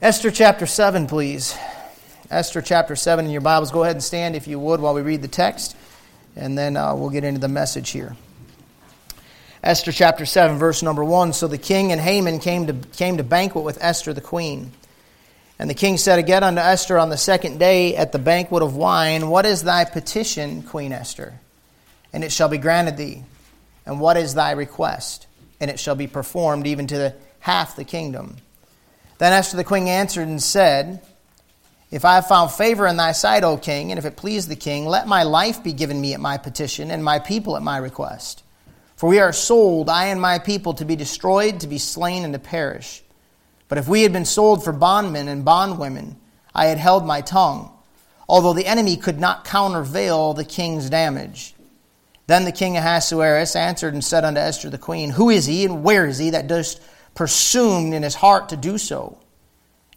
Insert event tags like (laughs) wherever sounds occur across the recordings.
Esther chapter 7, please. Esther chapter 7 in your Bibles. Go ahead and stand if you would while we read the text, and then uh, we'll get into the message here. Esther chapter 7, verse number 1. So the king and Haman came to, came to banquet with Esther the queen. And the king said again unto Esther on the second day at the banquet of wine, What is thy petition, Queen Esther? And it shall be granted thee. And what is thy request? And it shall be performed even to the half the kingdom. Then Esther the queen answered and said, If I have found favor in thy sight, O king, and if it please the king, let my life be given me at my petition, and my people at my request. For we are sold, I and my people, to be destroyed, to be slain, and to perish. But if we had been sold for bondmen and bondwomen, I had held my tongue, although the enemy could not countervail the king's damage. Then the king Ahasuerus answered and said unto Esther the queen, Who is he, and where is he that dost presumed in his heart to do so.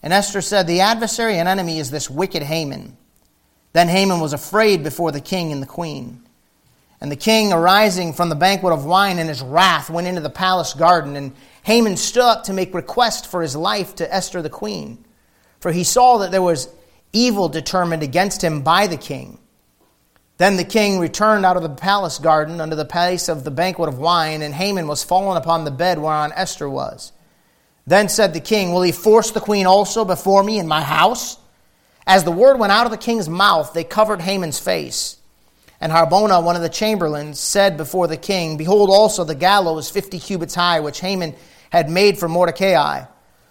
And Esther said, The adversary and enemy is this wicked Haman. Then Haman was afraid before the king and the queen. And the king, arising from the banquet of wine in his wrath, went into the palace garden. And Haman stood up to make request for his life to Esther the queen. For he saw that there was evil determined against him by the king. Then the king returned out of the palace garden unto the place of the banquet of wine, and Haman was fallen upon the bed whereon Esther was. Then said the king, Will he force the queen also before me in my house? As the word went out of the king's mouth, they covered Haman's face. And Harbona, one of the chamberlains, said before the king, Behold also the gallows fifty cubits high, which Haman had made for Mordecai,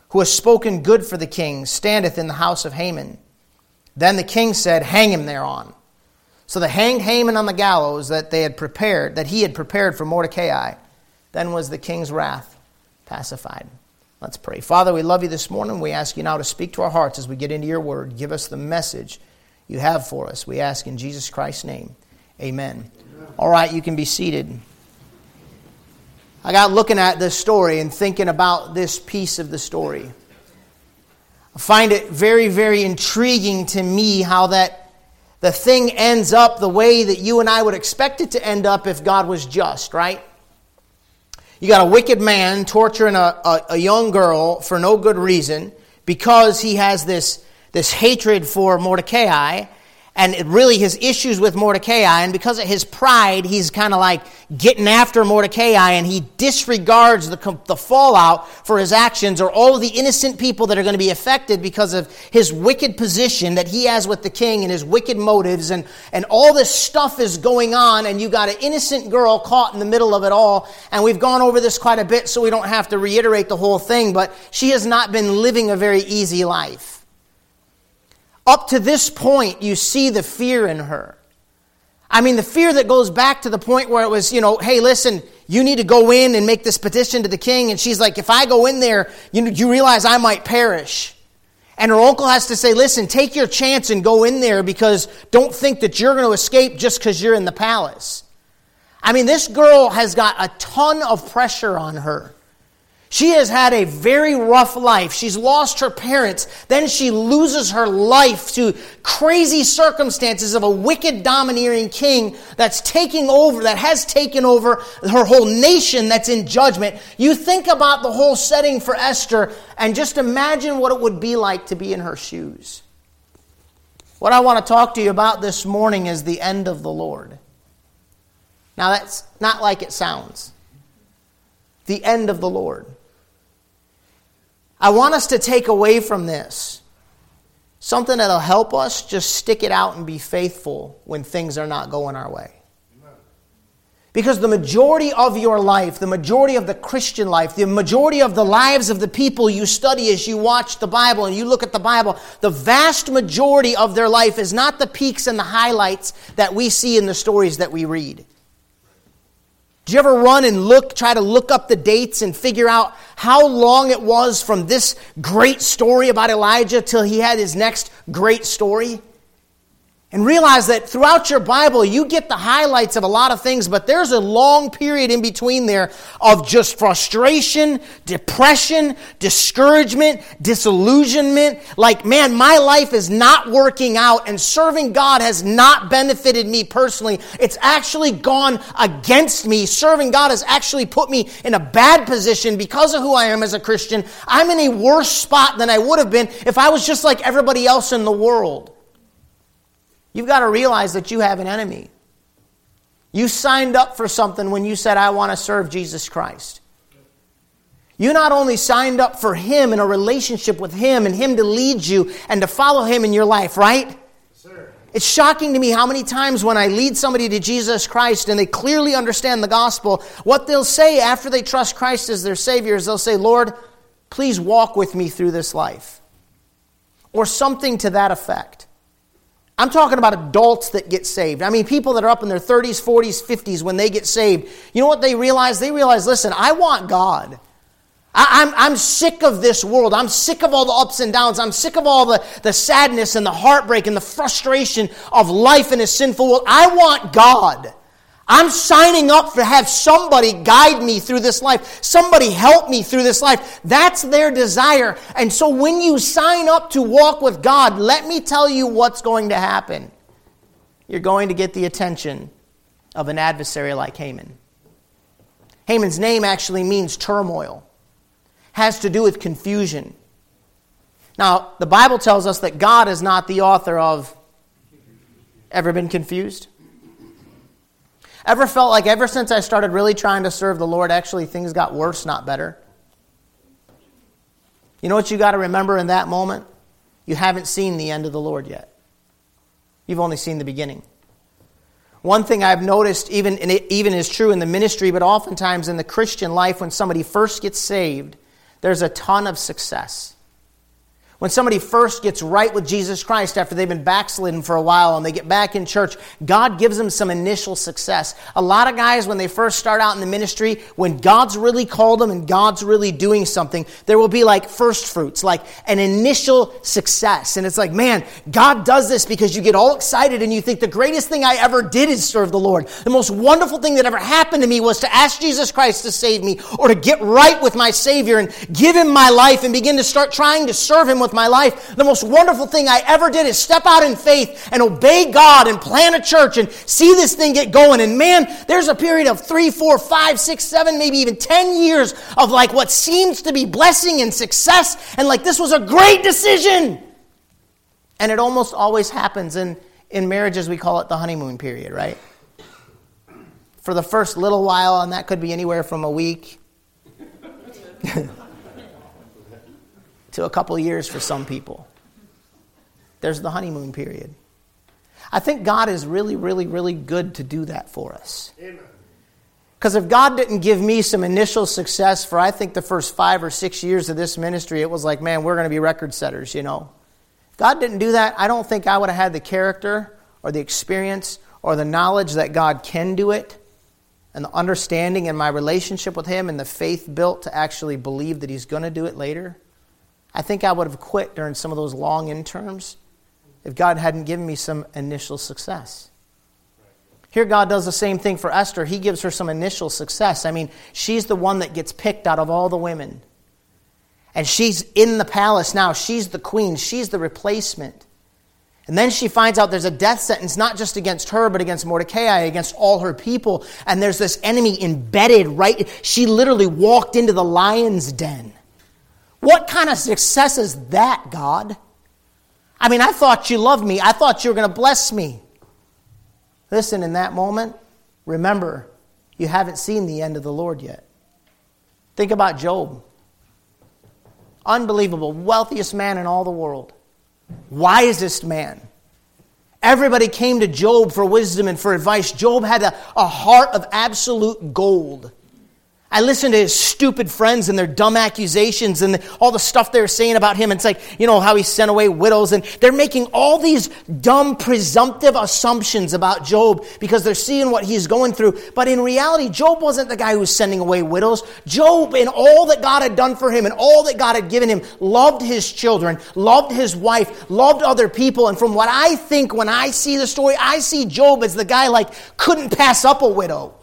who has spoken good for the king, standeth in the house of Haman. Then the king said, Hang him thereon. So they hanged Haman on the gallows that they had prepared, that he had prepared for Mordecai. Then was the king's wrath pacified. Let's pray. Father, we love you this morning. We ask you now to speak to our hearts as we get into your word. Give us the message you have for us. We ask in Jesus Christ's name. Amen. All right, you can be seated. I got looking at this story and thinking about this piece of the story. I find it very, very intriguing to me how that the thing ends up the way that you and I would expect it to end up if God was just, right? You got a wicked man torturing a, a, a, young girl for no good reason because he has this, this hatred for Mordecai and it really his issues with Mordecai, and because of his pride, he's kind of like getting after Mordecai, and he disregards the, the fallout for his actions or all of the innocent people that are going to be affected because of his wicked position that he has with the king and his wicked motives, and, and all this stuff is going on, and you got an innocent girl caught in the middle of it all, and we've gone over this quite a bit, so we don't have to reiterate the whole thing, but she has not been living a very easy life. Up to this point, you see the fear in her. I mean, the fear that goes back to the point where it was, you know, hey, listen, you need to go in and make this petition to the king. And she's like, if I go in there, you, you realize I might perish. And her uncle has to say, listen, take your chance and go in there because don't think that you're going to escape just because you're in the palace. I mean, this girl has got a ton of pressure on her. She has had a very rough life. She's lost her parents. Then she loses her life to crazy circumstances of a wicked, domineering king that's taking over, that has taken over her whole nation that's in judgment. You think about the whole setting for Esther and just imagine what it would be like to be in her shoes. What I want to talk to you about this morning is the end of the Lord. Now, that's not like it sounds. The end of the Lord. I want us to take away from this something that'll help us just stick it out and be faithful when things are not going our way. Because the majority of your life, the majority of the Christian life, the majority of the lives of the people you study as you watch the Bible and you look at the Bible, the vast majority of their life is not the peaks and the highlights that we see in the stories that we read. Do you ever run and look, try to look up the dates and figure out how long it was from this great story about Elijah till he had his next great story? And realize that throughout your Bible, you get the highlights of a lot of things, but there's a long period in between there of just frustration, depression, discouragement, disillusionment. Like, man, my life is not working out and serving God has not benefited me personally. It's actually gone against me. Serving God has actually put me in a bad position because of who I am as a Christian. I'm in a worse spot than I would have been if I was just like everybody else in the world. You've got to realize that you have an enemy. You signed up for something when you said, I want to serve Jesus Christ. You not only signed up for Him in a relationship with Him and Him to lead you and to follow Him in your life, right? Sir. It's shocking to me how many times when I lead somebody to Jesus Christ and they clearly understand the gospel, what they'll say after they trust Christ as their Savior is they'll say, Lord, please walk with me through this life. Or something to that effect. I'm talking about adults that get saved. I mean, people that are up in their 30s, 40s, 50s when they get saved. You know what they realize? They realize, listen, I want God. I, am I'm, I'm sick of this world. I'm sick of all the ups and downs. I'm sick of all the, the sadness and the heartbreak and the frustration of life in a sinful world. I want God. I'm signing up to have somebody guide me through this life, somebody help me through this life. That's their desire. And so when you sign up to walk with God, let me tell you what's going to happen. You're going to get the attention of an adversary like Haman. Haman's name actually means turmoil, has to do with confusion. Now, the Bible tells us that God is not the author of. Ever been confused? Ever felt like ever since I started really trying to serve the Lord, actually things got worse, not better? You know what you got to remember in that moment? You haven't seen the end of the Lord yet. You've only seen the beginning. One thing I've noticed, even, and it even is true in the ministry, but oftentimes in the Christian life, when somebody first gets saved, there's a ton of success. When somebody first gets right with Jesus Christ after they've been backslidden for a while and they get back in church, God gives them some initial success. A lot of guys, when they first start out in the ministry, when God's really called them and God's really doing something, there will be like first fruits, like an initial success. And it's like, man, God does this because you get all excited and you think the greatest thing I ever did is serve the Lord. The most wonderful thing that ever happened to me was to ask Jesus Christ to save me or to get right with my Savior and give Him my life and begin to start trying to serve Him with with my life, the most wonderful thing I ever did is step out in faith and obey God and plant a church and see this thing get going. And man, there's a period of three, four, five, six, seven, maybe even 10 years of like what seems to be blessing and success. And like this was a great decision. And it almost always happens in, in marriages, we call it the honeymoon period, right? For the first little while, and that could be anywhere from a week (laughs) to a couple years for some people. There's the honeymoon period. I think God is really, really, really good to do that for us. Amen. Because if God didn't give me some initial success for, I think, the first five or six years of this ministry, it was like, man, we're going to be record setters, you know. If God didn't do that, I don't think I would have had the character or the experience or the knowledge that God can do it and the understanding in my relationship with Him and the faith built to actually believe that He's going to do it later. I think I would have quit during some of those long interms if God hadn't given me some initial success. Here, God does the same thing for Esther. He gives her some initial success. I mean, she's the one that gets picked out of all the women. And she's in the palace now. She's the queen, she's the replacement. And then she finds out there's a death sentence, not just against her, but against Mordecai, against all her people. And there's this enemy embedded right. She literally walked into the lion's den. What kind of success is that, God? I mean, I thought you loved me. I thought you were going to bless me. Listen, in that moment, remember, you haven't seen the end of the Lord yet. Think about Job. Unbelievable, wealthiest man in all the world, wisest man. Everybody came to Job for wisdom and for advice. Job had a, a heart of absolute gold. I listen to his stupid friends and their dumb accusations and all the stuff they're saying about him. It's like, you know, how he sent away widows. And they're making all these dumb, presumptive assumptions about Job because they're seeing what he's going through. But in reality, Job wasn't the guy who was sending away widows. Job, in all that God had done for him and all that God had given him, loved his children, loved his wife, loved other people. And from what I think when I see the story, I see Job as the guy like couldn't pass up a widow.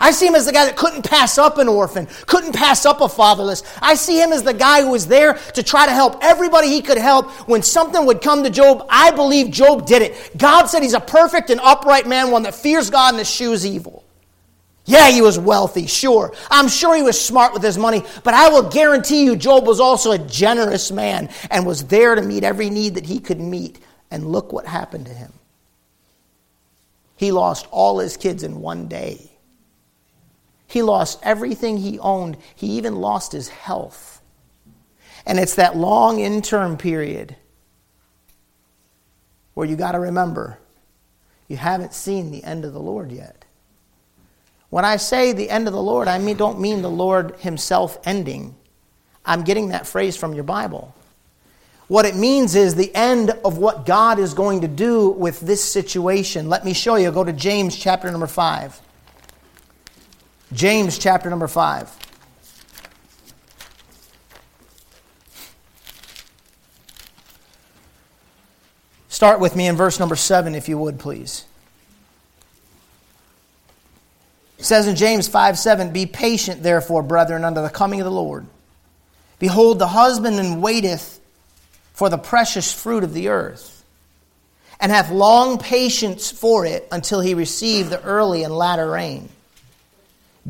I see him as the guy that couldn't pass up an orphan, couldn't pass up a fatherless. I see him as the guy who was there to try to help everybody he could help. When something would come to Job, I believe Job did it. God said he's a perfect and upright man, one that fears God and eschews evil. Yeah, he was wealthy, sure. I'm sure he was smart with his money, but I will guarantee you Job was also a generous man and was there to meet every need that he could meet. And look what happened to him. He lost all his kids in one day. He lost everything he owned. He even lost his health. And it's that long interim period where you got to remember you haven't seen the end of the Lord yet. When I say the end of the Lord, I mean, don't mean the Lord himself ending. I'm getting that phrase from your Bible. What it means is the end of what God is going to do with this situation. Let me show you. Go to James chapter number 5. James chapter number 5. Start with me in verse number 7, if you would, please. It says in James 5 7, Be patient, therefore, brethren, unto the coming of the Lord. Behold, the husbandman waiteth for the precious fruit of the earth, and hath long patience for it until he receive the early and latter rain.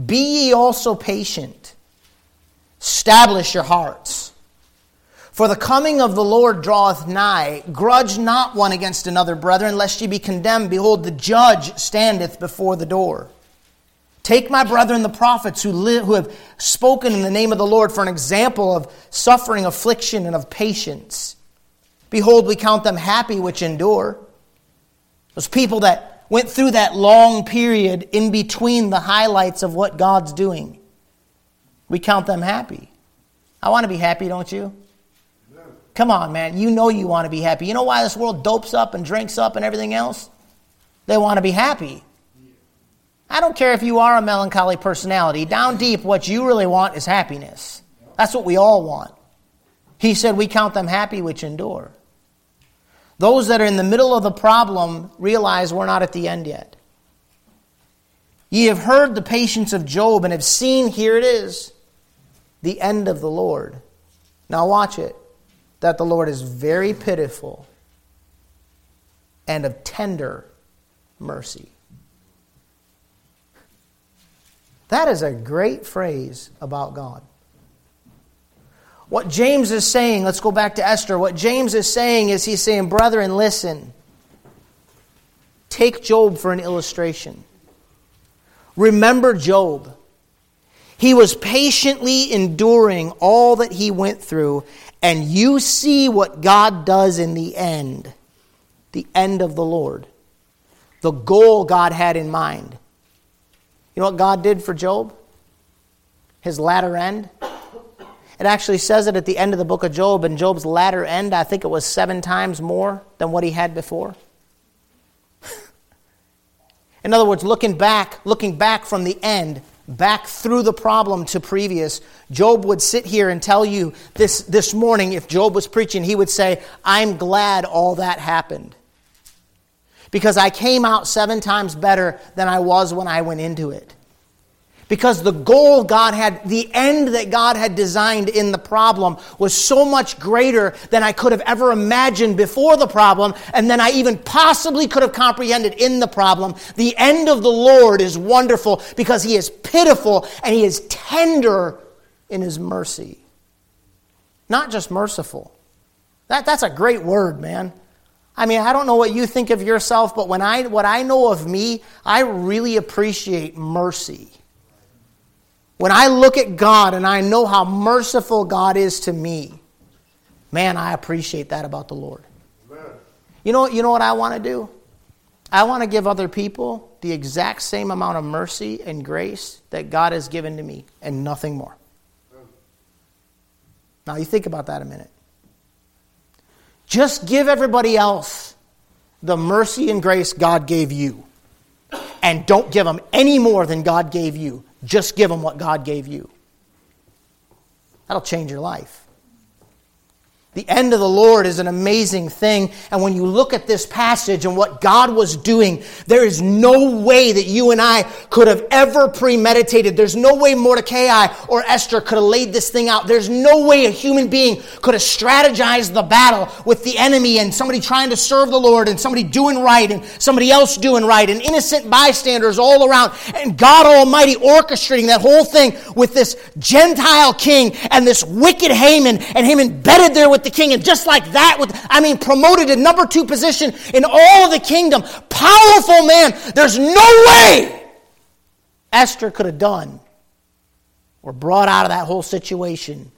Be ye also patient. Establish your hearts. For the coming of the Lord draweth nigh. Grudge not one against another, brethren, lest ye be condemned. Behold, the judge standeth before the door. Take my brethren, the prophets, who, live, who have spoken in the name of the Lord, for an example of suffering, affliction, and of patience. Behold, we count them happy which endure. Those people that went through that long period in between the highlights of what God's doing. We count them happy. I want to be happy, don't you? Come on, man. You know you want to be happy. You know why this world dopes up and drinks up and everything else? They want to be happy. I don't care if you are a melancholy personality. Down deep, what you really want is happiness. That's what we all want. He said, We count them happy which endure. Those that are in the middle of the problem realize we're not at the end yet. Ye have heard the patience of Job and have seen, here it is, the end of the Lord. Now watch it, that the Lord is very pitiful and of tender mercy. That is a great phrase about God. What James is saying, let's go back to Esther. What James is saying is he's saying, Brethren, listen. Take Job for an illustration. Remember Job. He was patiently enduring all that he went through, and you see what God does in the end the end of the Lord, the goal God had in mind. You know what God did for Job? His latter end? It actually says it at the end of the book of Job, and Job's latter end, I think it was seven times more than what he had before. (laughs) In other words, looking back, looking back from the end, back through the problem to previous, Job would sit here and tell you this, this morning, if Job was preaching, he would say, I'm glad all that happened. Because I came out seven times better than I was when I went into it. Because the goal God had, the end that God had designed in the problem was so much greater than I could have ever imagined before the problem, and than I even possibly could have comprehended in the problem. The end of the Lord is wonderful because He is pitiful and He is tender in His mercy. Not just merciful. That, that's a great word, man. I mean, I don't know what you think of yourself, but when I, what I know of me, I really appreciate mercy. When I look at God and I know how merciful God is to me, man, I appreciate that about the Lord. Amen. You know, you know what I want to do? I want to give other people the exact same amount of mercy and grace that God has given to me and nothing more. Now, you think about that a minute. Just give everybody else the mercy and grace God gave you. And don't give them any more than God gave you. Just give them what God gave you. That'll change your life. The end of the Lord is an amazing thing. And when you look at this passage and what God was doing, there is no way that you and I could have ever premeditated. There's no way Mordecai or Esther could have laid this thing out. There's no way a human being could have strategized the battle with the enemy and somebody trying to serve the Lord and somebody doing right and somebody else doing right and innocent bystanders all around and God Almighty orchestrating that whole thing with this Gentile king and this wicked Haman and him embedded there with the king. And just like that, with, I mean, promoted to number two position in all of the kingdom. Powerful man. There's no way Esther could have done or brought out of that whole situation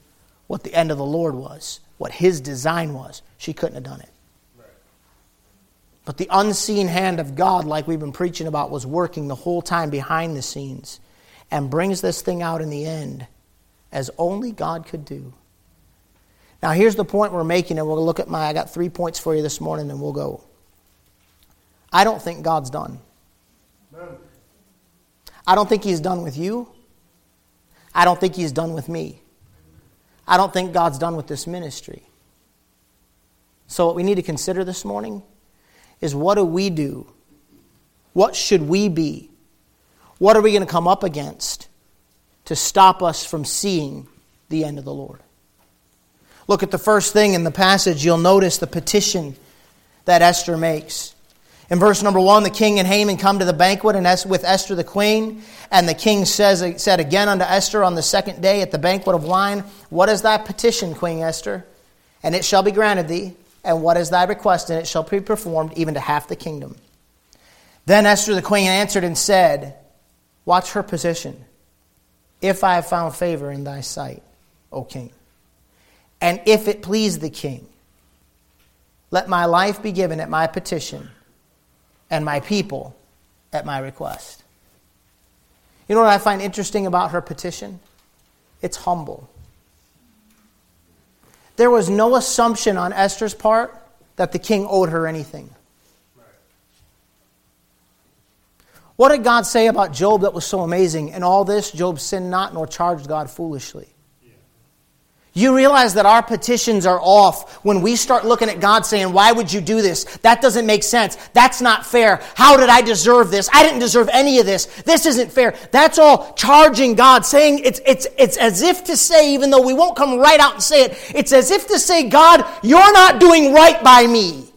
what the end of the Lord was, what his design was. She couldn't have done it. But the unseen hand of God, like we've been preaching about, was working the whole time behind the scenes and brings this thing out in the end as only God could do. Now, here's the point we're making, and we'll look at my. I got three points for you this morning, and we'll go. I don't think God's done. I don't think He's done with you. I don't think He's done with me. I don't think God's done with this ministry. So, what we need to consider this morning is what do we do? What should we be? What are we going to come up against to stop us from seeing the end of the Lord? Look at the first thing in the passage. You'll notice the petition that Esther makes. In verse number one, the king and Haman come to the banquet and with Esther the queen. And the king says, said again unto Esther on the second day at the banquet of wine, What is thy petition, Queen Esther? And it shall be granted thee. And what is thy request? And it shall be performed even to half the kingdom. Then Esther the queen answered and said, Watch her position. If I have found favor in thy sight, O king and if it please the king, let my life be given at my petition, and my people at my request. You know what I find interesting about her petition? It's humble. There was no assumption on Esther's part that the king owed her anything. What did God say about Job that was so amazing? In all this, Job sinned not nor charged God foolishly. You realize that our petitions are off when we start looking at God saying, Why would you do this? That doesn't make sense. That's not fair. How did I deserve this? I didn't deserve any of this. This isn't fair. That's all charging God, saying it's, it's, it's as if to say, even though we won't come right out and say it, it's as if to say, God, you're not doing right by me.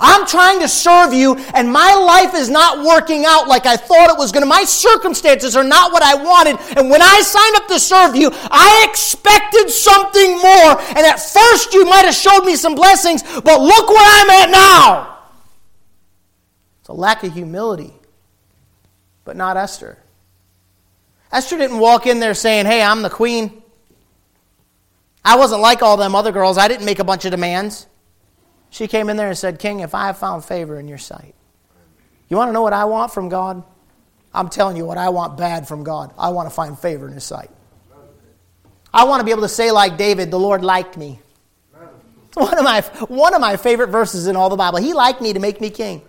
I'm trying to serve you, and my life is not working out like I thought it was going to. My circumstances are not what I wanted. And when I signed up to serve you, I expected something more. And at first, you might have showed me some blessings, but look where I'm at now. It's a lack of humility, but not Esther. Esther didn't walk in there saying, Hey, I'm the queen. I wasn't like all them other girls. I didn't make a bunch of demands. She came in there and said, King, if I have found favor in your sight, you want to know what I want from God? I'm telling you what I want bad from God. I want to find favor in His sight. I want to be able to say, like David, the Lord liked me. One of my, one of my favorite verses in all the Bible. He liked me to make me king.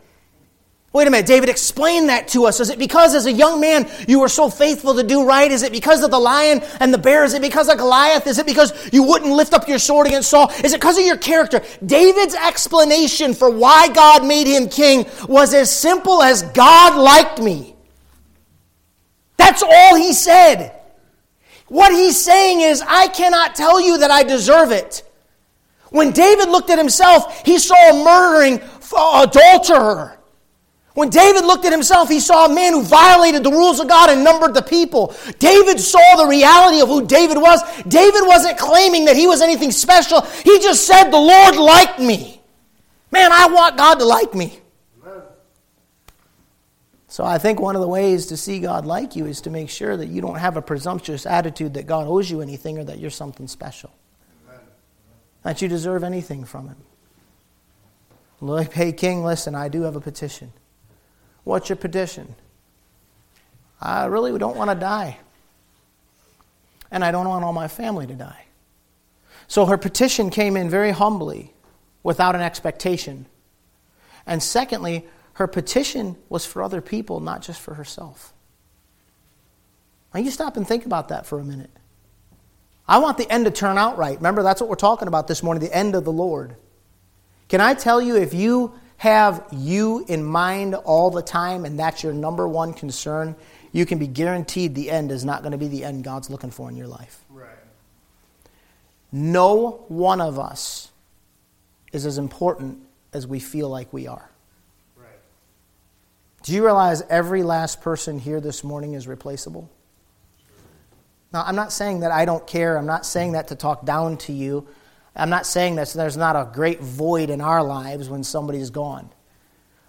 Wait a minute, David, explain that to us. Is it because as a young man you were so faithful to do right? Is it because of the lion and the bear? Is it because of Goliath? Is it because you wouldn't lift up your sword against Saul? Is it because of your character? David's explanation for why God made him king was as simple as God liked me. That's all he said. What he's saying is, I cannot tell you that I deserve it. When David looked at himself, he saw a murdering adulterer. When David looked at himself, he saw a man who violated the rules of God and numbered the people. David saw the reality of who David was. David wasn't claiming that he was anything special. He just said, The Lord liked me. Man, I want God to like me. So I think one of the ways to see God like you is to make sure that you don't have a presumptuous attitude that God owes you anything or that you're something special. That you deserve anything from Him. Like, hey, king, listen, I do have a petition. What's your petition? I really don't want to die. And I don't want all my family to die. So her petition came in very humbly, without an expectation. And secondly, her petition was for other people, not just for herself. Now you stop and think about that for a minute. I want the end to turn out right. Remember, that's what we're talking about this morning the end of the Lord. Can I tell you, if you have you in mind all the time and that's your number one concern, you can be guaranteed the end is not going to be the end God's looking for in your life. Right. No one of us is as important as we feel like we are. Right. Do you realize every last person here this morning is replaceable? Now, I'm not saying that I don't care. I'm not saying that to talk down to you. I'm not saying that there's not a great void in our lives when somebody's gone.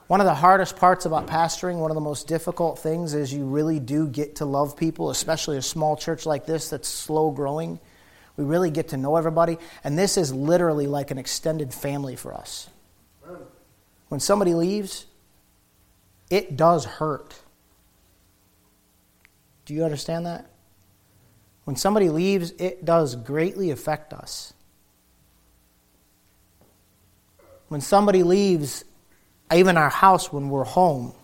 One of the hardest parts about pastoring, one of the most difficult things, is you really do get to love people, especially a small church like this that's slow growing. We really get to know everybody. And this is literally like an extended family for us. When somebody leaves, it does hurt. Do you understand that? When somebody leaves, it does greatly affect us. When somebody leaves, even our house when we're home,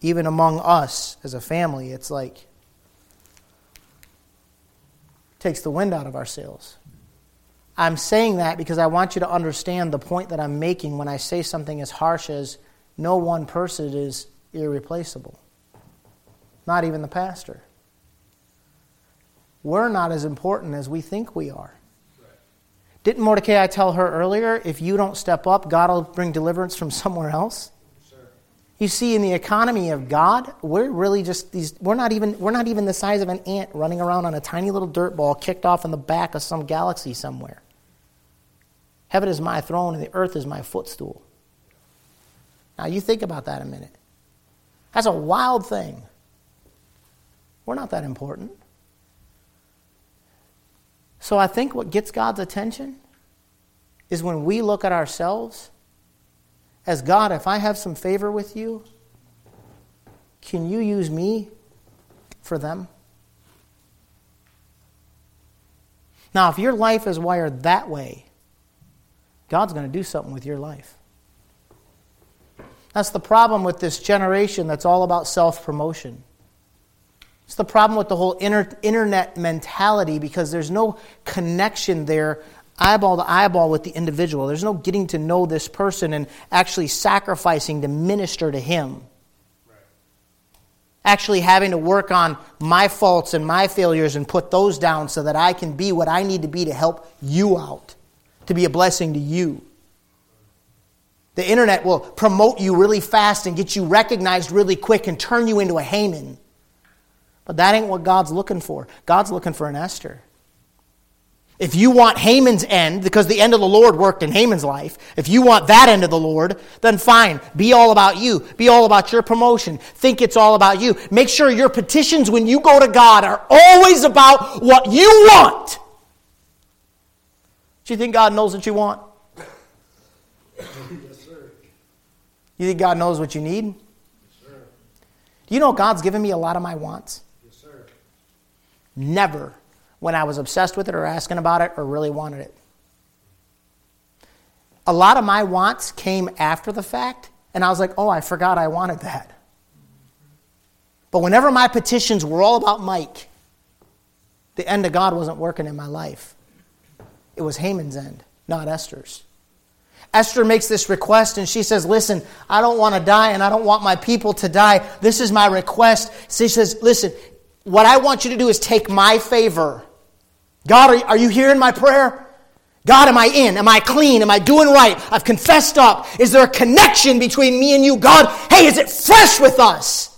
even among us as a family, it's like takes the wind out of our sails. I'm saying that because I want you to understand the point that I'm making when I say something as harsh as no one person is irreplaceable. Not even the pastor we're not as important as we think we are. Didn't Mordecai tell her earlier, if you don't step up, God will bring deliverance from somewhere else? Sure. You see, in the economy of God, we're really just these. We're not even. We're not even the size of an ant running around on a tiny little dirt ball kicked off in the back of some galaxy somewhere. Heaven is my throne, and the earth is my footstool. Now, you think about that a minute. That's a wild thing. We're not that important. So I think what gets God's attention is when we look at ourselves as God, if I have some favor with you, can you use me for them? Now, if your life is wired that way, God's going to do something with your life. That's the problem with this generation that's all about self promotion. It's the problem with the whole inter- internet mentality because there's no connection there, eyeball to eyeball, with the individual. There's no getting to know this person and actually sacrificing to minister to him. Actually, having to work on my faults and my failures and put those down so that I can be what I need to be to help you out, to be a blessing to you. The internet will promote you really fast and get you recognized really quick and turn you into a Haman. But that ain't what God's looking for. God's looking for an Esther. If you want Haman's end, because the end of the Lord worked in Haman's life, if you want that end of the Lord, then fine. Be all about you. Be all about your promotion. Think it's all about you. Make sure your petitions when you go to God are always about what you want. Do you think God knows what you want? Yes, sir. You think God knows what you need? Yes, sir. Do you know God's given me a lot of my wants? Never when I was obsessed with it or asking about it or really wanted it. A lot of my wants came after the fact, and I was like, oh, I forgot I wanted that. But whenever my petitions were all about Mike, the end of God wasn't working in my life. It was Haman's end, not Esther's. Esther makes this request and she says, Listen, I don't want to die and I don't want my people to die. This is my request. She says, Listen, what I want you to do is take my favor. God, are, are you hearing my prayer? God, am I in? Am I clean? Am I doing right? I've confessed up. Is there a connection between me and you? God, hey, is it fresh with us?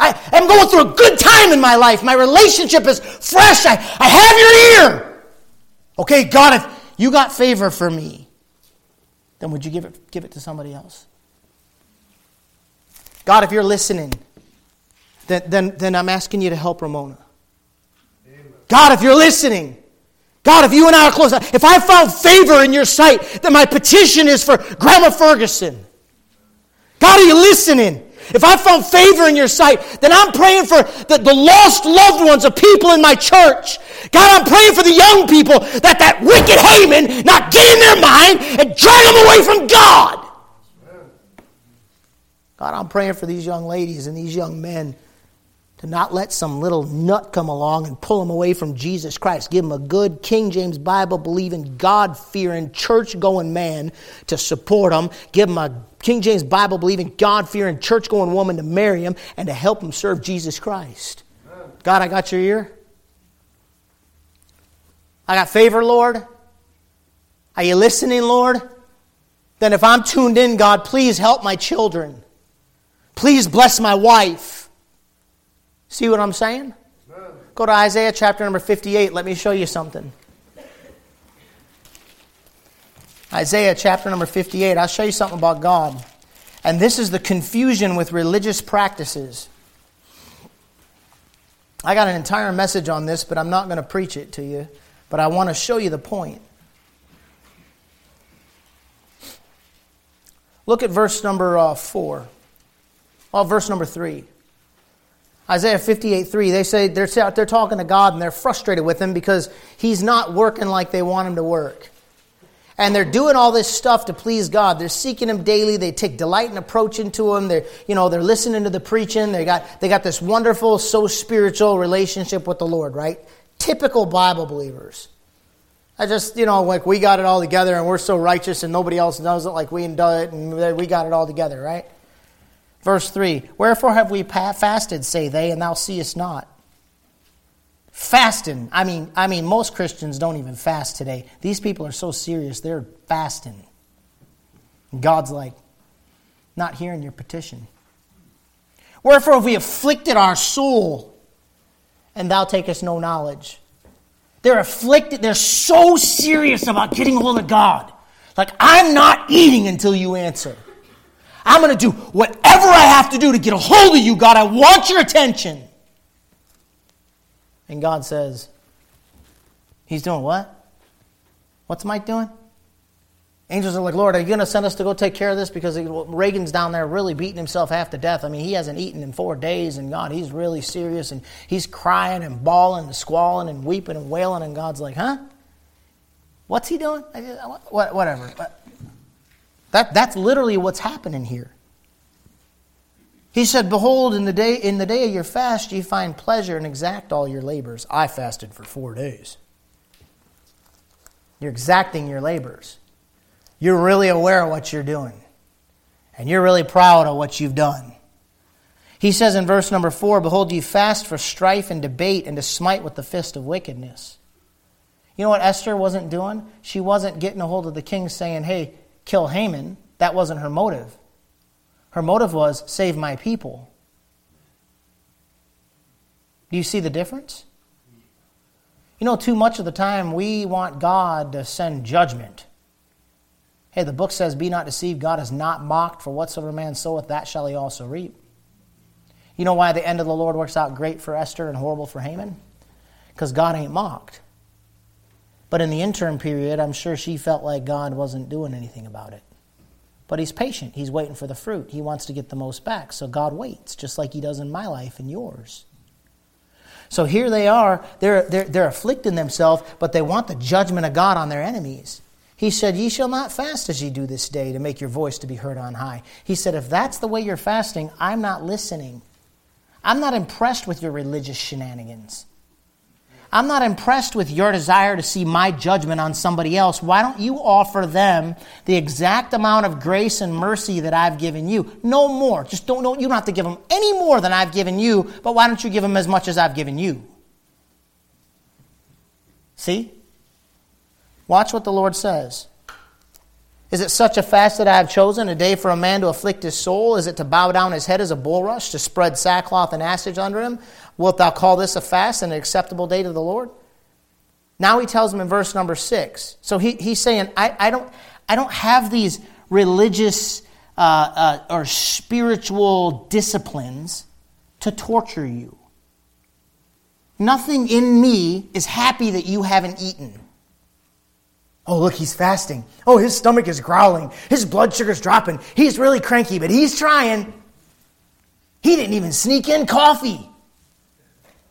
I am going through a good time in my life. My relationship is fresh. I, I have your ear. Okay, God, if you got favor for me, then would you give it, give it to somebody else? God, if you're listening, then, then, then I'm asking you to help Ramona. Amen. God, if you're listening, God, if you and I are close, if I found favor in your sight, then my petition is for Grandma Ferguson. God, are you listening? If I found favor in your sight, then I'm praying for the, the lost loved ones of people in my church. God, I'm praying for the young people that that wicked Haman not get in their mind and drag them away from God. God, I'm praying for these young ladies and these young men to not let some little nut come along and pull them away from Jesus Christ. Give them a good King James Bible believing, God fearing, church going man to support them. Give them a King James Bible believing, God fearing, church going woman to marry them and to help them serve Jesus Christ. God, I got your ear. I got favor, Lord. Are you listening, Lord? Then if I'm tuned in, God, please help my children. Please bless my wife. See what I'm saying? Go to Isaiah chapter number 58. Let me show you something. Isaiah chapter number 58. I'll show you something about God. And this is the confusion with religious practices. I got an entire message on this, but I'm not going to preach it to you. But I want to show you the point. Look at verse number uh, 4. Well, verse number 3. Isaiah 58 3, they say they're, they're talking to God and they're frustrated with him because he's not working like they want him to work. And they're doing all this stuff to please God. They're seeking him daily. They take delight in approaching to him. They're, you know, they're listening to the preaching. They got, they got this wonderful, so spiritual relationship with the Lord, right? Typical Bible believers. I just, you know, like we got it all together and we're so righteous and nobody else does it like we do it and we got it all together, right? Verse 3 Wherefore have we fasted, say they, and thou seest not? Fasting. I mean, I mean, most Christians don't even fast today. These people are so serious, they're fasting. God's like, not hearing your petition. Wherefore have we afflicted our soul, and thou takest no knowledge. They're afflicted, they're so serious about getting hold of God. Like, I'm not eating until you answer. I'm going to do whatever I have to do to get a hold of you, God. I want your attention. And God says, He's doing what? What's Mike doing? Angels are like, Lord, are you going to send us to go take care of this? Because Reagan's down there really beating himself half to death. I mean, he hasn't eaten in four days, and God, he's really serious, and he's crying and bawling and squalling and weeping and wailing, and God's like, huh? What's he doing? Whatever. That, that's literally what's happening here. He said, Behold, in the, day, in the day of your fast ye find pleasure and exact all your labors. I fasted for four days. You're exacting your labors. You're really aware of what you're doing. And you're really proud of what you've done. He says in verse number four, Behold, ye fast for strife and debate and to smite with the fist of wickedness. You know what Esther wasn't doing? She wasn't getting a hold of the king saying, Hey, kill Haman. That wasn't her motive. Her motive was save my people. Do you see the difference? You know, too much of the time we want God to send judgment. Hey, the book says, Be not deceived, God is not mocked, for whatsoever man soweth, that shall he also reap. You know why the end of the Lord works out great for Esther and horrible for Haman? Because God ain't mocked. But in the interim period, I'm sure she felt like God wasn't doing anything about it. But he's patient. He's waiting for the fruit. He wants to get the most back. So God waits, just like he does in my life and yours. So here they are. They're, they're, they're afflicting themselves, but they want the judgment of God on their enemies. He said, Ye shall not fast as ye do this day to make your voice to be heard on high. He said, If that's the way you're fasting, I'm not listening. I'm not impressed with your religious shenanigans. I'm not impressed with your desire to see my judgment on somebody else. Why don't you offer them the exact amount of grace and mercy that I've given you? No more. Just don't, don't, you don't have to give them any more than I've given you, but why don't you give them as much as I've given you? See? Watch what the Lord says. Is it such a fast that I have chosen, a day for a man to afflict his soul? Is it to bow down his head as a bulrush, to spread sackcloth and ashes under him? Wilt thou call this a fast and an acceptable day to the Lord? Now he tells him in verse number six. So he, he's saying, I, I, don't, I don't have these religious uh, uh, or spiritual disciplines to torture you. Nothing in me is happy that you haven't eaten. Oh, look, he's fasting. Oh, his stomach is growling. His blood sugar's dropping. He's really cranky, but he's trying. He didn't even sneak in coffee.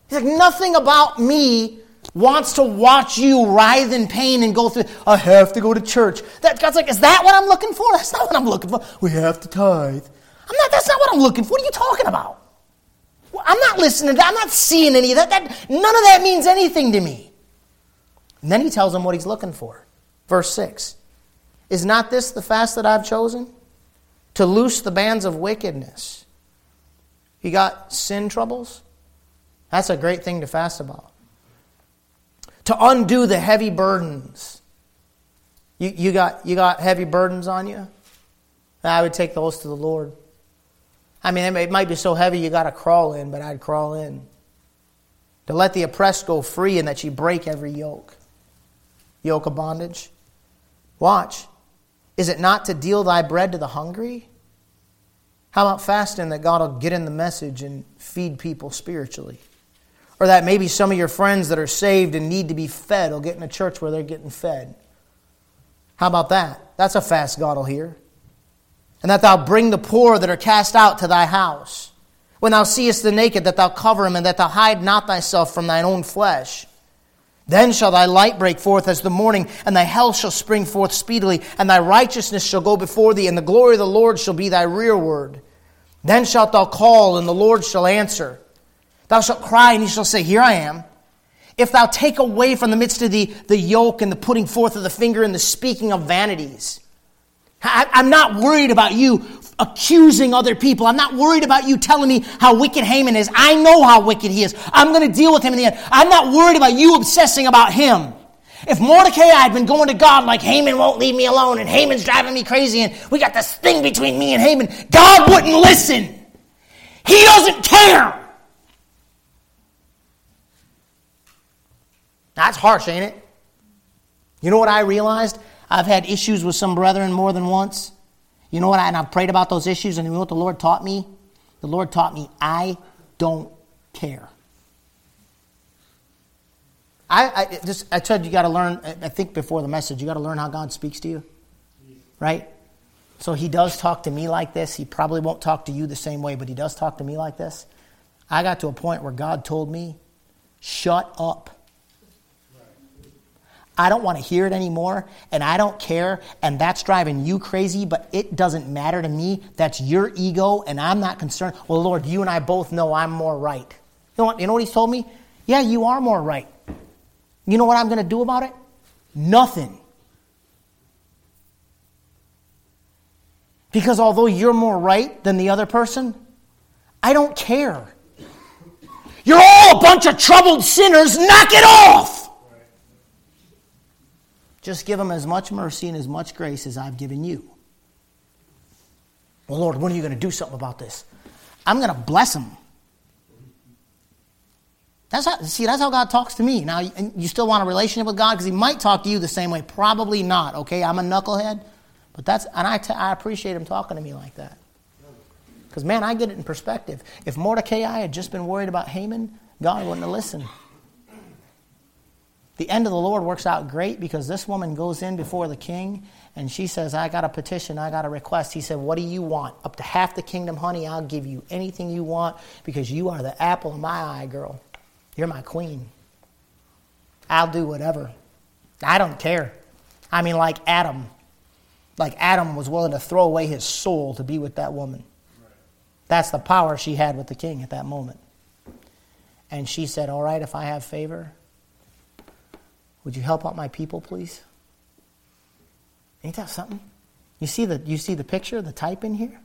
He's like, nothing about me wants to watch you writhe in pain and go through, I have to go to church. That God's like, is that what I'm looking for? That's not what I'm looking for. We have to tithe. I'm not, that's not what I'm looking for. What are you talking about? I'm not listening to that. I'm not seeing any of that. that. None of that means anything to me. And then he tells him what he's looking for. Verse 6 Is not this the fast that I've chosen? To loose the bands of wickedness. You got sin troubles? That's a great thing to fast about. To undo the heavy burdens. You, you, got, you got heavy burdens on you? I would take those to the Lord. I mean, it might be so heavy you got to crawl in, but I'd crawl in. To let the oppressed go free and that you break every yoke. Yoke of bondage. Watch. Is it not to deal thy bread to the hungry? How about fasting that God will get in the message and feed people spiritually? Or that maybe some of your friends that are saved and need to be fed will get in a church where they're getting fed. How about that? That's a fast God will hear. And that thou bring the poor that are cast out to thy house. When thou seest the naked, that thou cover him, and that thou hide not thyself from thine own flesh. Then shall thy light break forth as the morning, and thy health shall spring forth speedily, and thy righteousness shall go before thee, and the glory of the Lord shall be thy rearward. Then shalt thou call, and the Lord shall answer. Thou shalt cry, and he shall say, Here I am. If thou take away from the midst of thee the yoke and the putting forth of the finger and the speaking of vanities. I, I'm not worried about you accusing other people. I'm not worried about you telling me how wicked Haman is. I know how wicked he is. I'm going to deal with him in the end. I'm not worried about you obsessing about him. If Mordecai had been going to God like Haman won't leave me alone and Haman's driving me crazy and we got this thing between me and Haman, God wouldn't listen. He doesn't care. That's harsh, ain't it? You know what I realized? I've had issues with some brethren more than once. You know what? And I've prayed about those issues, and you know what the Lord taught me? The Lord taught me, I don't care. I, I just I told you, you got to learn. I think before the message, you got to learn how God speaks to you, right? So He does talk to me like this. He probably won't talk to you the same way, but He does talk to me like this. I got to a point where God told me, "Shut up." I don't want to hear it anymore, and I don't care, and that's driving you crazy, but it doesn't matter to me. That's your ego, and I'm not concerned. Well, Lord, you and I both know I'm more right. You know what, you know what he's told me? Yeah, you are more right. You know what I'm going to do about it? Nothing. Because although you're more right than the other person, I don't care. You're all a bunch of troubled sinners. Knock it off. Just give them as much mercy and as much grace as I've given you. Well, Lord, when are you going to do something about this? I'm going to bless them. That's how, see, that's how God talks to me. Now, you still want a relationship with God because He might talk to you the same way. Probably not. Okay, I'm a knucklehead, but that's and I, t- I appreciate Him talking to me like that. Because man, I get it in perspective. If Mordecai had just been worried about Haman, God wouldn't have listened. The end of the Lord works out great because this woman goes in before the king and she says, I got a petition, I got a request. He said, What do you want? Up to half the kingdom, honey, I'll give you anything you want because you are the apple of my eye, girl. You're my queen. I'll do whatever. I don't care. I mean, like Adam. Like Adam was willing to throw away his soul to be with that woman. That's the power she had with the king at that moment. And she said, All right, if I have favor, would you help out my people, please? Ain't that something? You see the, you see the picture, the type in here?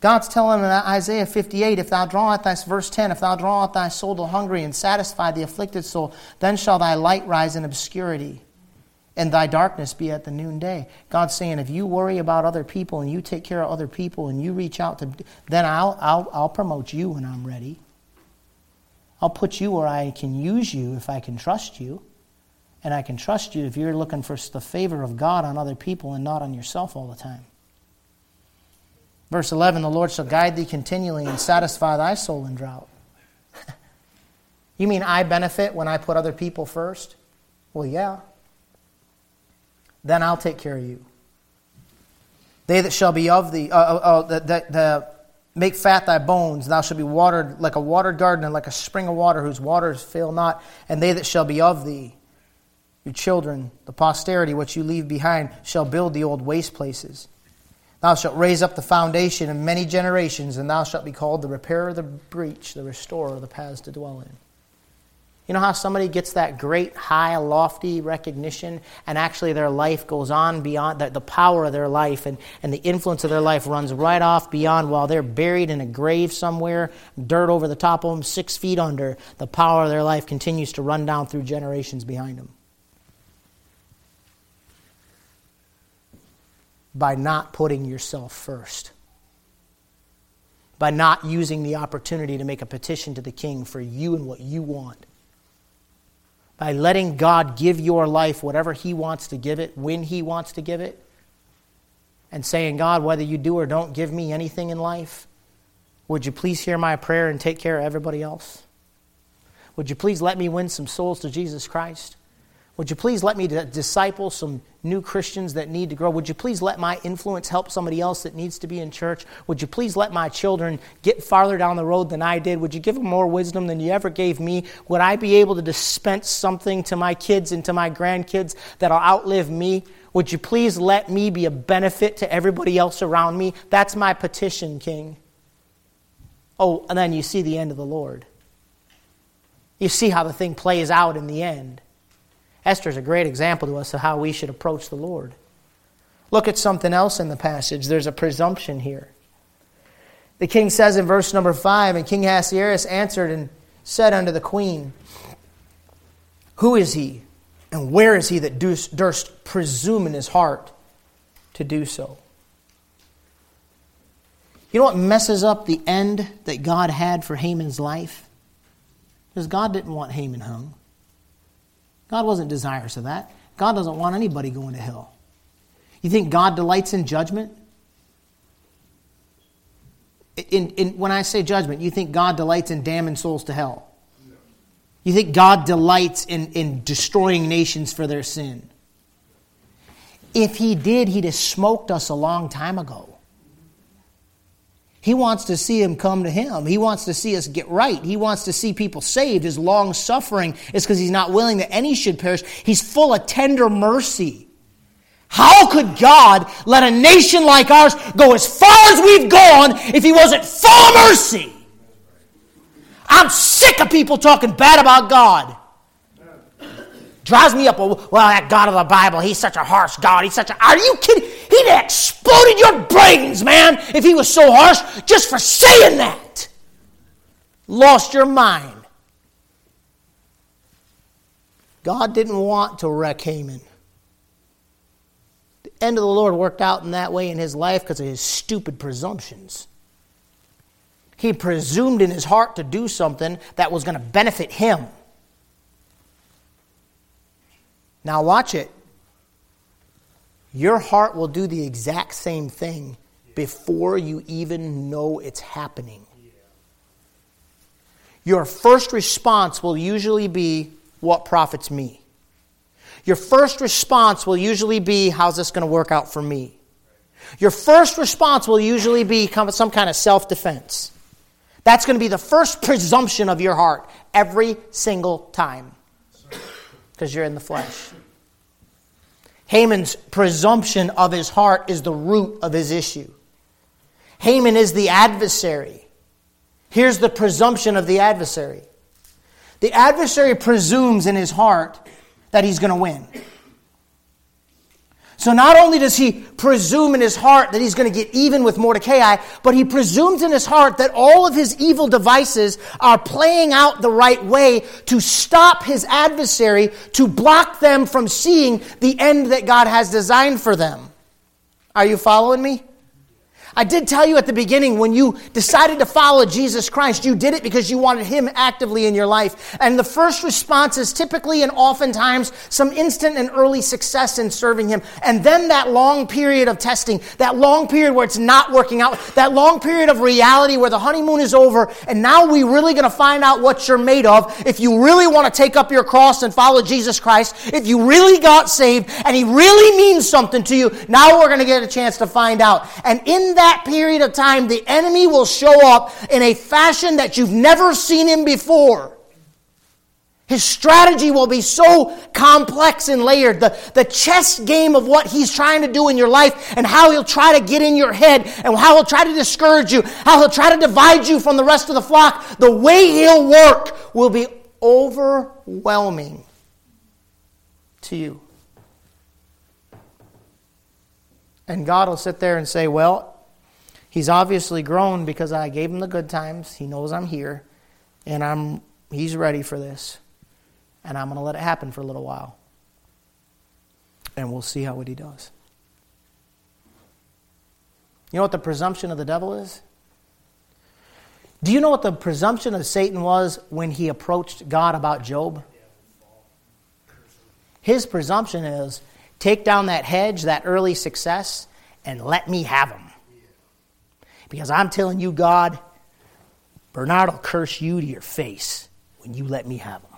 God's telling in Isaiah 58, if thou draw out thy, verse 10, if thou draw out thy soul to hungry and satisfy the afflicted soul, then shall thy light rise in obscurity and thy darkness be at the noonday. God's saying, if you worry about other people and you take care of other people and you reach out to, then I'll, I'll, I'll promote you when I'm ready. I'll put you where I can use you if I can trust you. And I can trust you if you're looking for the favor of God on other people and not on yourself all the time. Verse 11 The Lord shall guide thee continually and satisfy thy soul in drought. (laughs) you mean I benefit when I put other people first? Well, yeah. then I'll take care of you. They that shall be of thee, uh, uh, uh, make fat thy bones, thou shalt be watered like a watered garden and like a spring of water whose waters fail not. And they that shall be of thee, your children, the posterity which you leave behind, shall build the old waste places. Thou shalt raise up the foundation of many generations, and thou shalt be called the repairer of the breach, the restorer of the paths to dwell in. You know how somebody gets that great, high, lofty recognition, and actually their life goes on beyond the, the power of their life and, and the influence of their life runs right off beyond while they're buried in a grave somewhere, dirt over the top of them, six feet under. The power of their life continues to run down through generations behind them. By not putting yourself first by not using the opportunity to make a petition to the king for you and what you want by letting God give your life whatever He wants to give it, when He wants to give it, and saying, God, whether you do or don't give me anything in life, would you please hear my prayer and take care of everybody else? Would you please let me win some souls to Jesus Christ? Would you please let me disciple some new Christians that need to grow? Would you please let my influence help somebody else that needs to be in church? Would you please let my children get farther down the road than I did? Would you give them more wisdom than you ever gave me? Would I be able to dispense something to my kids and to my grandkids that'll outlive me? Would you please let me be a benefit to everybody else around me? That's my petition, King. Oh, and then you see the end of the Lord. You see how the thing plays out in the end. Esther is a great example to us of how we should approach the Lord. Look at something else in the passage. There's a presumption here. The king says in verse number 5 And King Ahasuerus answered and said unto the queen, Who is he, and where is he that durst presume in his heart to do so? You know what messes up the end that God had for Haman's life? Because God didn't want Haman hung. God wasn't desirous of that. God doesn't want anybody going to hell. You think God delights in judgment? In, in, when I say judgment, you think God delights in damning souls to hell? You think God delights in, in destroying nations for their sin? If He did, He'd have smoked us a long time ago. He wants to see him come to him. He wants to see us get right. He wants to see people saved. His long suffering is because he's not willing that any should perish. He's full of tender mercy. How could God let a nation like ours go as far as we've gone if he wasn't full of mercy? I'm sick of people talking bad about God. Drives me up. Well, that God of the Bible, he's such a harsh God. He's such a. Are you kidding? He'd have exploded your brains, man, if he was so harsh just for saying that. Lost your mind. God didn't want to wreck Haman. The end of the Lord worked out in that way in his life because of his stupid presumptions. He presumed in his heart to do something that was going to benefit him. Now, watch it. Your heart will do the exact same thing before you even know it's happening. Your first response will usually be, What profits me? Your first response will usually be, How's this going to work out for me? Your first response will usually be some kind of self defense. That's going to be the first (laughs) presumption of your heart every single time because you're in the flesh. Haman's presumption of his heart is the root of his issue. Haman is the adversary. Here's the presumption of the adversary the adversary presumes in his heart that he's going to win. So not only does he presume in his heart that he's going to get even with Mordecai, but he presumes in his heart that all of his evil devices are playing out the right way to stop his adversary, to block them from seeing the end that God has designed for them. Are you following me? I did tell you at the beginning when you decided to follow Jesus Christ, you did it because you wanted Him actively in your life. And the first response is typically and oftentimes some instant and early success in serving Him. And then that long period of testing, that long period where it's not working out, that long period of reality where the honeymoon is over, and now we're really going to find out what you're made of. If you really want to take up your cross and follow Jesus Christ, if you really got saved and He really means something to you, now we're going to get a chance to find out. And in that that period of time, the enemy will show up in a fashion that you've never seen him before. His strategy will be so complex and layered. The, the chess game of what he's trying to do in your life and how he'll try to get in your head and how he'll try to discourage you, how he'll try to divide you from the rest of the flock, the way he'll work will be overwhelming to you. And God will sit there and say, Well, He's obviously grown because I gave him the good times. He knows I'm here, and I'm he's ready for this. And I'm going to let it happen for a little while. And we'll see how what he does. You know what the presumption of the devil is? Do you know what the presumption of Satan was when he approached God about Job? His presumption is take down that hedge, that early success, and let me have him. Because I'm telling you, God, Bernard will curse you to your face when you let me have him.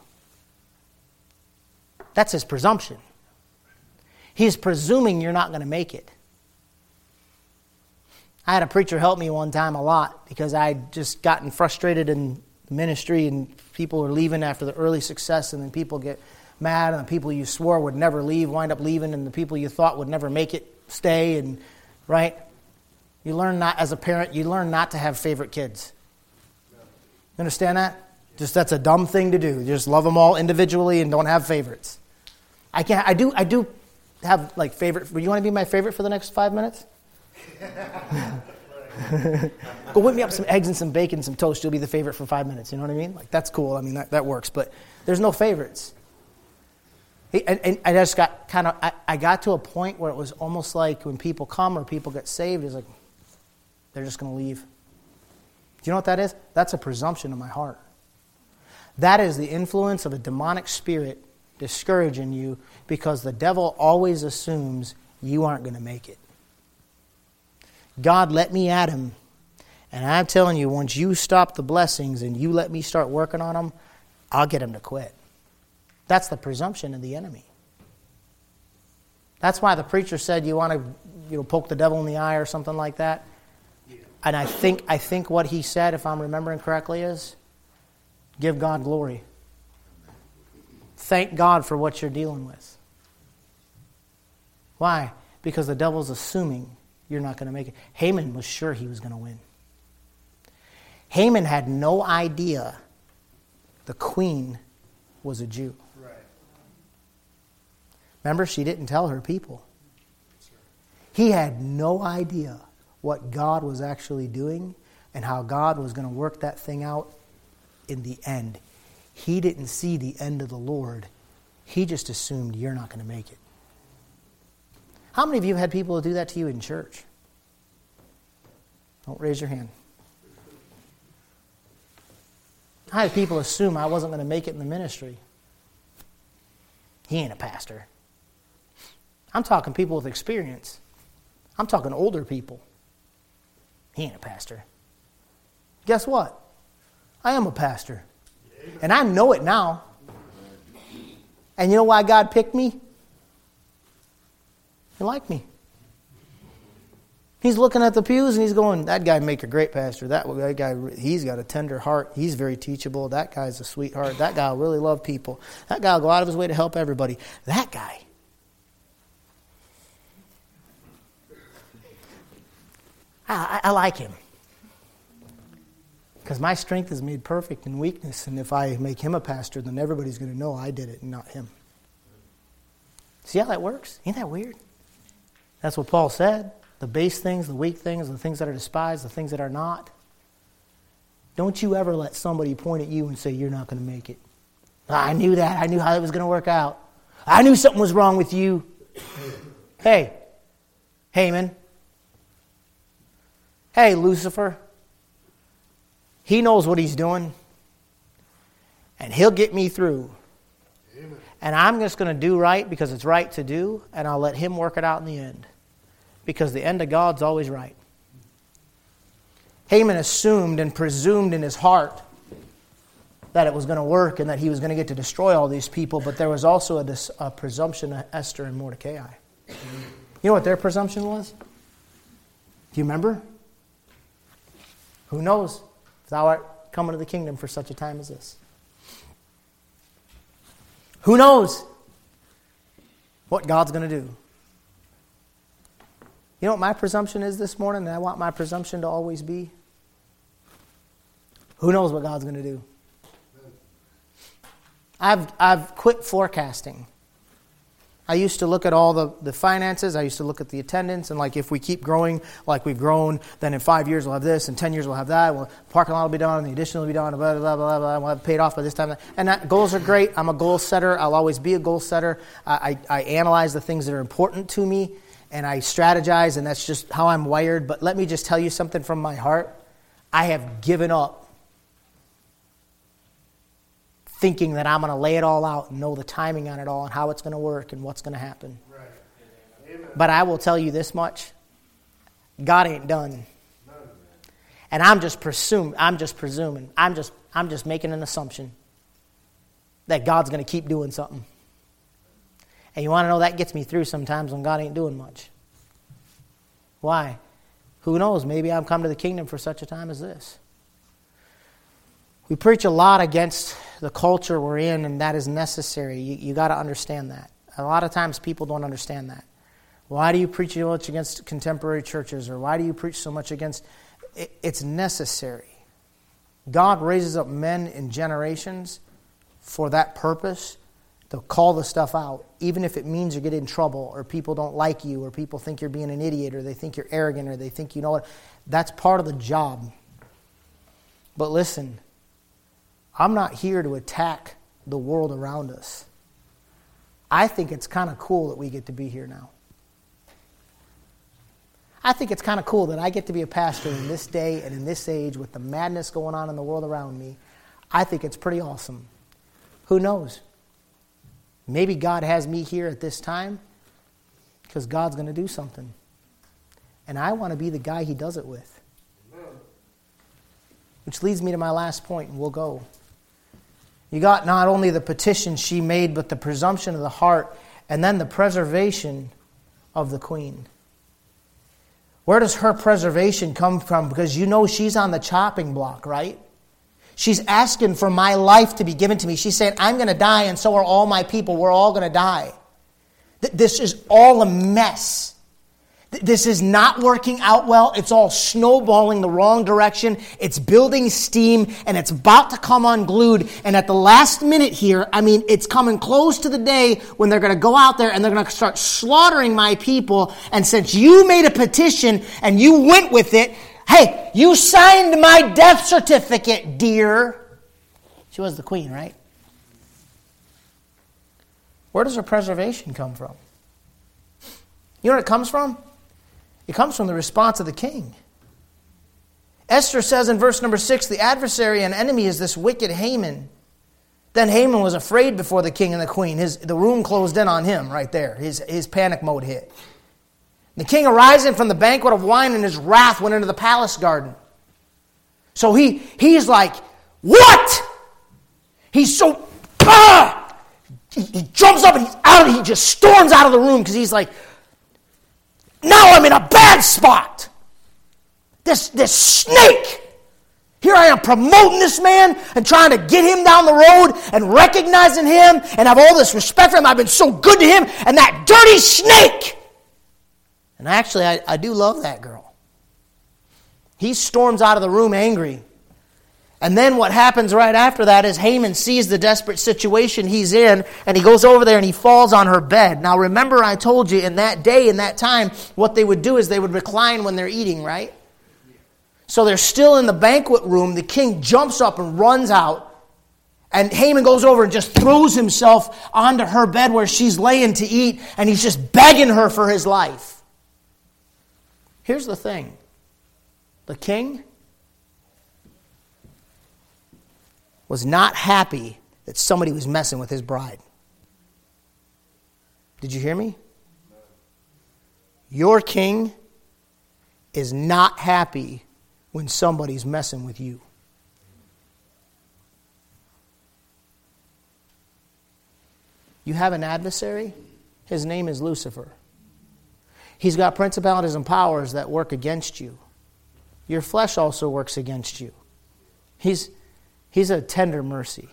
That's his presumption. He's presuming you're not going to make it. I had a preacher help me one time a lot because I would just gotten frustrated in ministry and people are leaving after the early success and then people get mad and the people you swore would never leave wind up leaving and the people you thought would never make it stay and right you learn not, as a parent, you learn not to have favorite kids. You understand that? Just that's a dumb thing to do. You just love them all individually and don't have favorites. I can't. I do I do have like favorite. You want to be my favorite for the next five minutes? (laughs) Go whip me up some eggs and some bacon, some toast. You'll be the favorite for five minutes. You know what I mean? Like that's cool. I mean that, that works. But there's no favorites. And, and I just got kind of I, I got to a point where it was almost like when people come or people get saved, it's like they're just going to leave. Do you know what that is? That's a presumption in my heart. That is the influence of a demonic spirit discouraging you because the devil always assumes you aren't going to make it. God let me at him. And I'm telling you, once you stop the blessings and you let me start working on them, I'll get him to quit. That's the presumption of the enemy. That's why the preacher said you want to you know, poke the devil in the eye or something like that and I think, I think what he said, if I'm remembering correctly, is give God glory. Thank God for what you're dealing with. Why? Because the devil's assuming you're not going to make it. Haman was sure he was going to win. Haman had no idea the queen was a Jew. Right. Remember, she didn't tell her people. He had no idea what God was actually doing and how God was going to work that thing out in the end. He didn't see the end of the Lord. He just assumed you're not going to make it. How many of you have had people do that to you in church? Don't raise your hand. I had people assume I wasn't going to make it in the ministry. He ain't a pastor. I'm talking people with experience. I'm talking older people. He ain't a pastor. Guess what? I am a pastor. And I know it now. And you know why God picked me? He liked me. He's looking at the pews and he's going, that guy make a great pastor. That, guy, he's got a tender heart. He's very teachable. That guy's a sweetheart. That guy will really love people. That guy will go out of his way to help everybody. That guy, I, I like him. Because my strength is made perfect in weakness, and if I make him a pastor, then everybody's going to know I did it and not him. See how that works? Ain't that weird? That's what Paul said. The base things, the weak things, the things that are despised, the things that are not. Don't you ever let somebody point at you and say, You're not going to make it. Ah, I knew that. I knew how it was going to work out. I knew something was wrong with you. hey, Haman, Hey, Lucifer, he knows what he's doing, and he'll get me through. Amen. And I'm just going to do right because it's right to do, and I'll let him work it out in the end. Because the end of God's always right. Haman assumed and presumed in his heart that it was going to work and that he was going to get to destroy all these people, but there was also a, a presumption of Esther and Mordecai. You know what their presumption was? Do you remember? Who knows if thou art coming to the kingdom for such a time as this? Who knows what God's going to do? You know what my presumption is this morning, and I want my presumption to always be? Who knows what God's going to do? I've, I've quit forecasting. I used to look at all the, the finances. I used to look at the attendance. And, like, if we keep growing like we've grown, then in five years we'll have this, in 10 years we'll have that. Well, parking lot will be done, and the addition will be done, blah, blah, blah, blah. We'll have paid off by this time. And that, goals are great. I'm a goal setter. I'll always be a goal setter. I, I, I analyze the things that are important to me, and I strategize, and that's just how I'm wired. But let me just tell you something from my heart. I have given up thinking that I'm going to lay it all out and know the timing on it all and how it's going to work and what's going to happen. Right. But I will tell you this much God ain't done. And I'm just presuming, I'm just presuming, I'm just, I'm just making an assumption that God's going to keep doing something. And you want to know that gets me through sometimes when God ain't doing much. Why? Who knows? Maybe I've come to the kingdom for such a time as this. We preach a lot against the culture we're in, and that is necessary. You, you got to understand that. A lot of times people don't understand that. Why do you preach so much against contemporary churches, or why do you preach so much against. It, it's necessary. God raises up men in generations for that purpose to call the stuff out, even if it means you get in trouble, or people don't like you, or people think you're being an idiot, or they think you're arrogant, or they think you know what. That's part of the job. But listen, I'm not here to attack the world around us. I think it's kind of cool that we get to be here now. I think it's kind of cool that I get to be a pastor in this day and in this age with the madness going on in the world around me. I think it's pretty awesome. Who knows? Maybe God has me here at this time because God's going to do something. And I want to be the guy he does it with. Which leads me to my last point, and we'll go. You got not only the petition she made, but the presumption of the heart, and then the preservation of the queen. Where does her preservation come from? Because you know she's on the chopping block, right? She's asking for my life to be given to me. She's saying, I'm going to die, and so are all my people. We're all going to die. This is all a mess. This is not working out well. It's all snowballing the wrong direction. It's building steam and it's about to come unglued. And at the last minute here, I mean, it's coming close to the day when they're going to go out there and they're going to start slaughtering my people. And since you made a petition and you went with it, hey, you signed my death certificate, dear. She was the queen, right? Where does her preservation come from? You know where it comes from? It comes from the response of the king. Esther says in verse number six the adversary and enemy is this wicked Haman. Then Haman was afraid before the king and the queen. His, the room closed in on him right there. His, his panic mode hit. The king, arising from the banquet of wine in his wrath, went into the palace garden. So he, he's like, What? He's so. Ah! He, he jumps up and he's out. He just storms out of the room because he's like, now I'm in a bad spot. This, this snake. Here I am promoting this man and trying to get him down the road and recognizing him and have all this respect for him. I've been so good to him and that dirty snake. And actually, I, I do love that girl. He storms out of the room angry. And then what happens right after that is Haman sees the desperate situation he's in, and he goes over there and he falls on her bed. Now, remember, I told you in that day, in that time, what they would do is they would recline when they're eating, right? So they're still in the banquet room. The king jumps up and runs out. And Haman goes over and just throws himself onto her bed where she's laying to eat, and he's just begging her for his life. Here's the thing the king, was not happy that somebody was messing with his bride. Did you hear me? Your king is not happy when somebody's messing with you. You have an adversary? His name is Lucifer. He's got principalities and powers that work against you. Your flesh also works against you. He's, he's a tender mercy.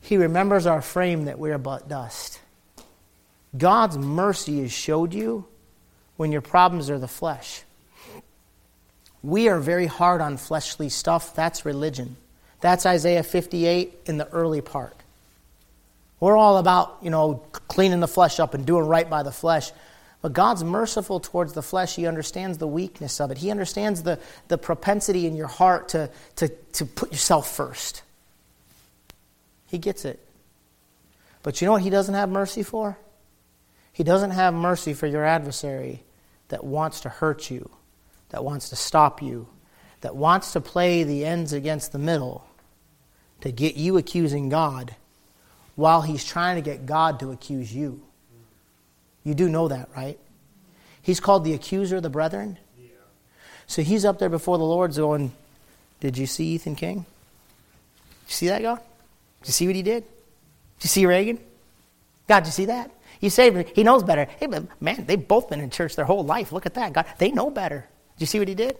He remembers our frame that we are but dust. God's mercy is showed you when your problems are the flesh. We are very hard on fleshly stuff. That's religion. That's Isaiah 58 in the early part. We're all about, you know, cleaning the flesh up and doing right by the flesh. But God's merciful towards the flesh. He understands the weakness of it. He understands the, the propensity in your heart to, to, to put yourself first. He gets it. But you know what He doesn't have mercy for? He doesn't have mercy for your adversary that wants to hurt you, that wants to stop you, that wants to play the ends against the middle to get you accusing God while he's trying to get God to accuse you. You do know that, right? He's called the accuser of the brethren. Yeah. So he's up there before the Lord going, Did you see Ethan King? Did you see that, God? Did you see what he did? Did you see Reagan? God, did you see that? You say he knows better. Hey, man, they've both been in church their whole life. Look at that. God, they know better. Did you see what he did?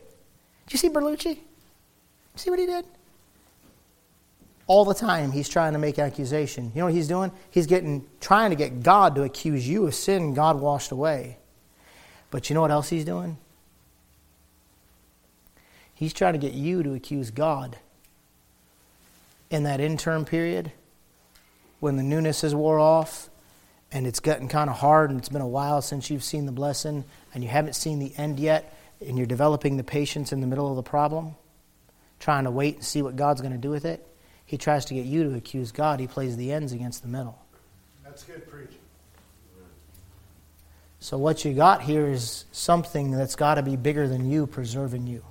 Did you see Berlucci? Did you see what he did? All the time he's trying to make accusation. You know what he's doing? He's getting trying to get God to accuse you of sin God washed away. But you know what else he's doing? He's trying to get you to accuse God in that interim period when the newness has wore off and it's getting kind of hard and it's been a while since you've seen the blessing and you haven't seen the end yet and you're developing the patience in the middle of the problem, trying to wait and see what God's going to do with it. He tries to get you to accuse God. He plays the ends against the middle. That's good preaching. So, what you got here is something that's got to be bigger than you preserving you.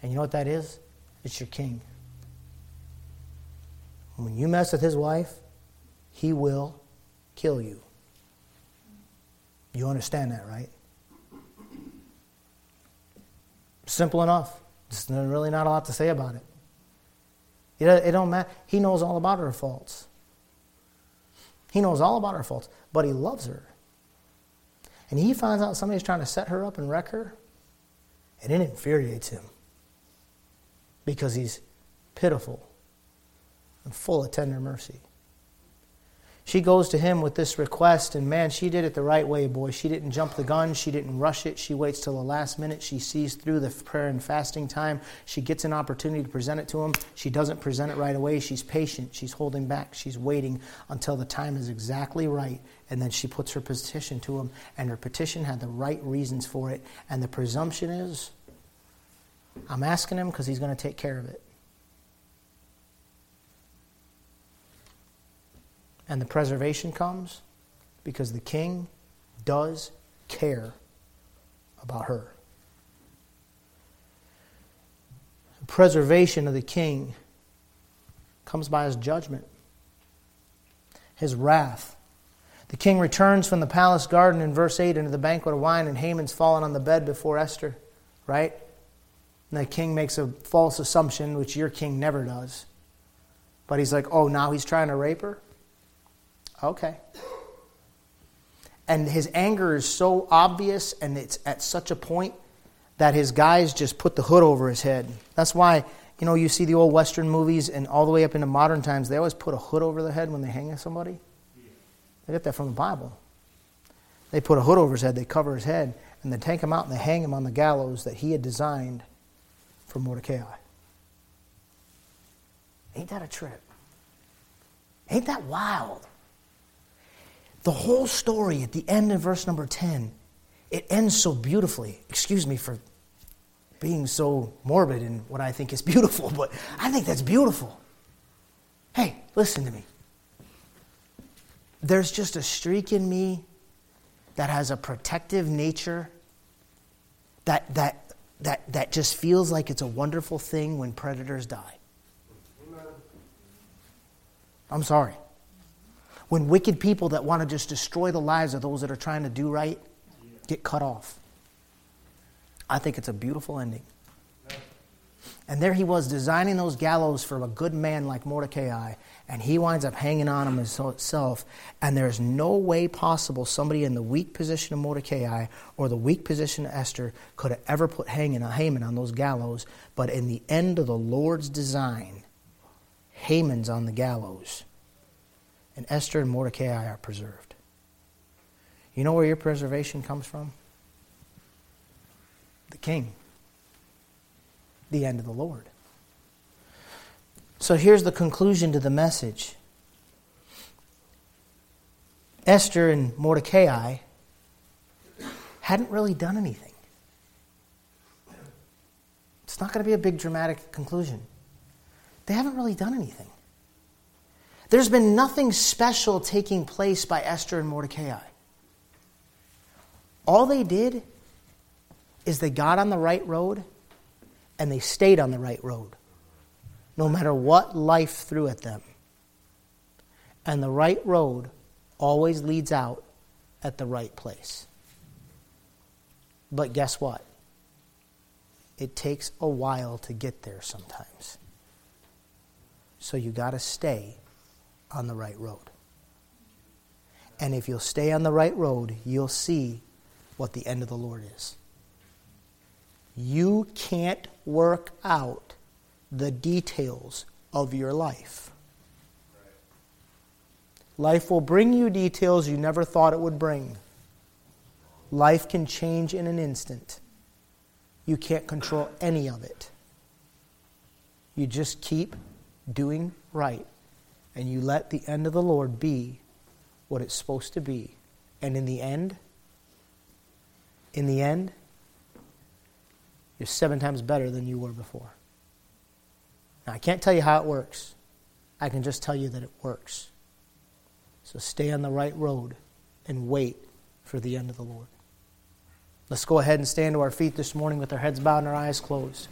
And you know what that is? It's your king. When you mess with his wife, he will kill you. You understand that, right? Simple enough. There's really not a lot to say about it. It, it don't matter. He knows all about her faults. He knows all about her faults, but he loves her. And he finds out somebody's trying to set her up and wreck her, and it infuriates him because he's pitiful and full of tender mercy. She goes to him with this request, and man, she did it the right way, boy. She didn't jump the gun. She didn't rush it. She waits till the last minute. She sees through the prayer and fasting time. She gets an opportunity to present it to him. She doesn't present it right away. She's patient. She's holding back. She's waiting until the time is exactly right. And then she puts her petition to him, and her petition had the right reasons for it. And the presumption is I'm asking him because he's going to take care of it. And the preservation comes because the king does care about her. The preservation of the king comes by his judgment, his wrath. The king returns from the palace garden in verse 8 into the banquet of wine, and Haman's fallen on the bed before Esther, right? And the king makes a false assumption, which your king never does. But he's like, oh, now he's trying to rape her? Okay. And his anger is so obvious and it's at such a point that his guys just put the hood over his head. That's why, you know, you see the old Western movies and all the way up into modern times, they always put a hood over the head when they hang somebody. They get that from the Bible. They put a hood over his head, they cover his head, and they take him out and they hang him on the gallows that he had designed for Mordecai. Ain't that a trip? Ain't that wild? The whole story at the end of verse number 10, it ends so beautifully. Excuse me for being so morbid in what I think is (laughs) beautiful, but I think that's beautiful. Hey, listen to me. There's just a streak in me that has a protective nature that, that, that, that just feels like it's a wonderful thing when predators die. I'm sorry. When wicked people that want to just destroy the lives of those that are trying to do right get cut off. I think it's a beautiful ending. And there he was designing those gallows for a good man like Mordecai, and he winds up hanging on them himself. And there's no way possible somebody in the weak position of Mordecai or the weak position of Esther could have ever put Haman, Haman on those gallows. But in the end of the Lord's design, Haman's on the gallows, and Esther and Mordecai are preserved. You know where your preservation comes from? The king the end of the Lord. So here's the conclusion to the message Esther and Mordecai hadn't really done anything. It's not going to be a big dramatic conclusion. They haven't really done anything. There's been nothing special taking place by Esther and Mordecai. All they did is they got on the right road and they stayed on the right road, no matter what life threw at them. And the right road always leads out at the right place. But guess what? It takes a while to get there sometimes. So you got to stay on the right road. And if you'll stay on the right road, you'll see what the end of the Lord is. You can't work out the details of your life. Life will bring you details you never thought it would bring. Life can change in an instant. You can't control any of it. You just keep doing right, and you let the end of the Lord be what it's supposed to be. And in the end, in the end, you're seven times better than you were before. Now, I can't tell you how it works. I can just tell you that it works. So stay on the right road and wait for the end of the Lord. Let's go ahead and stand to our feet this morning with our heads bowed and our eyes closed.